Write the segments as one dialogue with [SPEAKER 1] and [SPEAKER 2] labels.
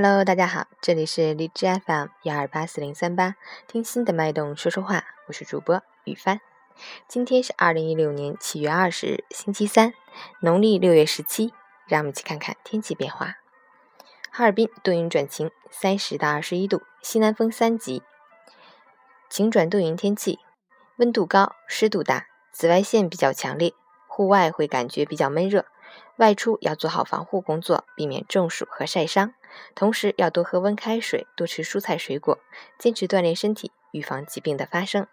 [SPEAKER 1] Hello，大家好，这里是荔枝 FM 幺二八四零三八，听心的脉动说说话，我是主播雨帆。今天是二零一六年七月二十日，星期三，农历六月十七。让我们一起看看天气变化。哈尔滨多云转晴，三十到二十一度，西南风三级，晴转多云天气，温度高，湿度大，紫外线比较强烈，户外会感觉比较闷热。外出要做好防护工作，避免中暑和晒伤。同时要多喝温开水，多吃蔬菜水果，坚持锻炼身体，预防疾病的发生。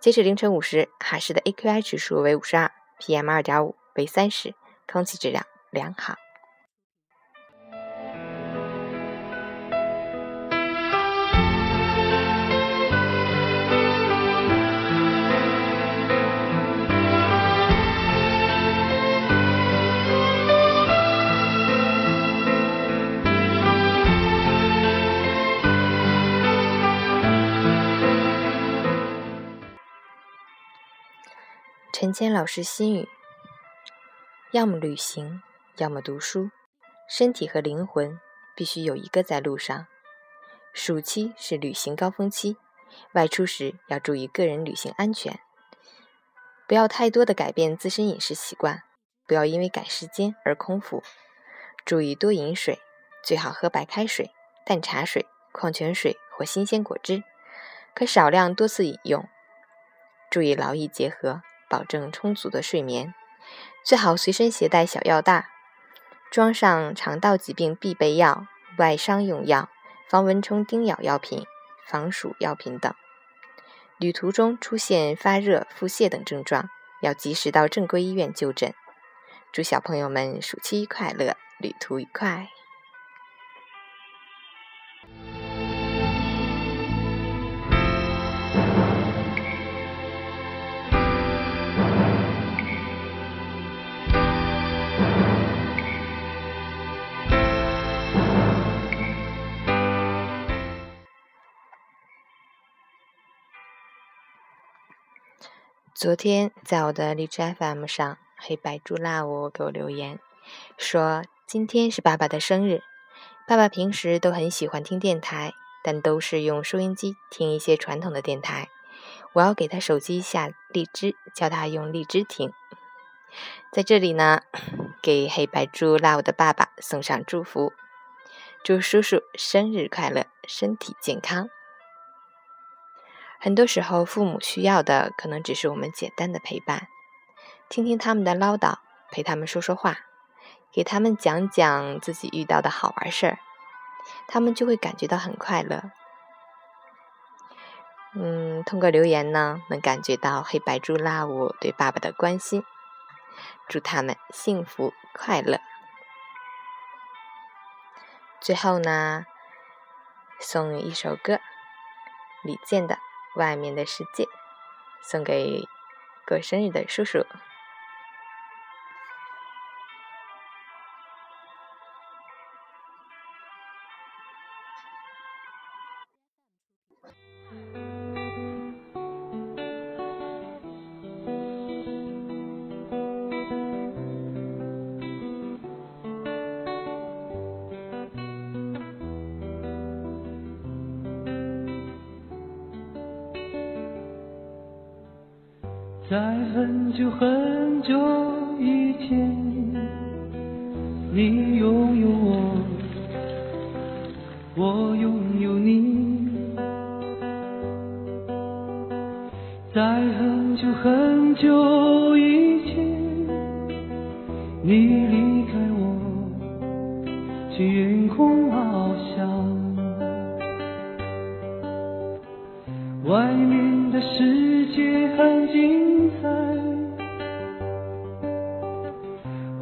[SPEAKER 1] 截止凌晨五时，哈市的 AQI 指数为五十二，PM 二点五为三十，空气质量良好。陈谦老师心语：要么旅行，要么读书，身体和灵魂必须有一个在路上。暑期是旅行高峰期，外出时要注意个人旅行安全，不要太多的改变自身饮食习惯，不要因为赶时间而空腹，注意多饮水，最好喝白开水、淡茶水、矿泉水或新鲜果汁，可少量多次饮用，注意劳逸结合。保证充足的睡眠，最好随身携带小药袋，装上肠道疾病必备药、外伤用药、防蚊虫叮咬药品、防暑药品等。旅途中出现发热、腹泻等症状，要及时到正规医院就诊。祝小朋友们暑期快乐，旅途愉快！昨天在我的荔枝 FM 上，黑白猪辣我给我留言，说今天是爸爸的生日。爸爸平时都很喜欢听电台，但都是用收音机听一些传统的电台。我要给他手机下荔枝，教他用荔枝听。在这里呢，给黑白猪辣我的爸爸送上祝福，祝叔叔生日快乐，身体健康。很多时候，父母需要的可能只是我们简单的陪伴，听听他们的唠叨，陪他们说说话，给他们讲讲自己遇到的好玩事儿，他们就会感觉到很快乐。嗯，通过留言呢，能感觉到黑白猪拉我对爸爸的关心，祝他们幸福快乐。最后呢，送一首歌，李健的。外面的世界，送给过生日的叔叔。
[SPEAKER 2] 在很久很久以前，你拥有我，我拥有你。在很久很久以前，你离开我，去远空翱翔。外面的世界很精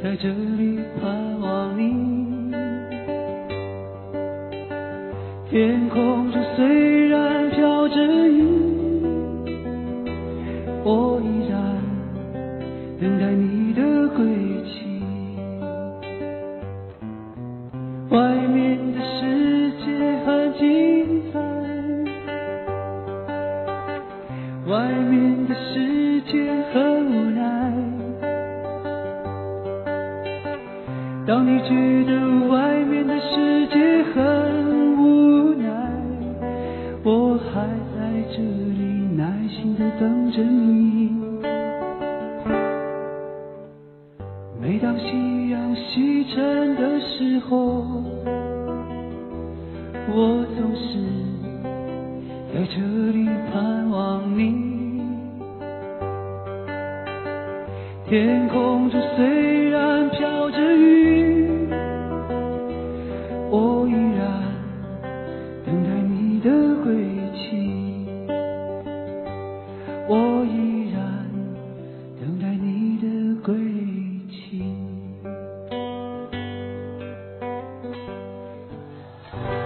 [SPEAKER 2] 在这里盼望你。天空中虽外面的世界很无奈，我还在这里耐心的等着你。每当夕阳西沉的时候，我总是在这里盼望你。天空中虽然飘着雨，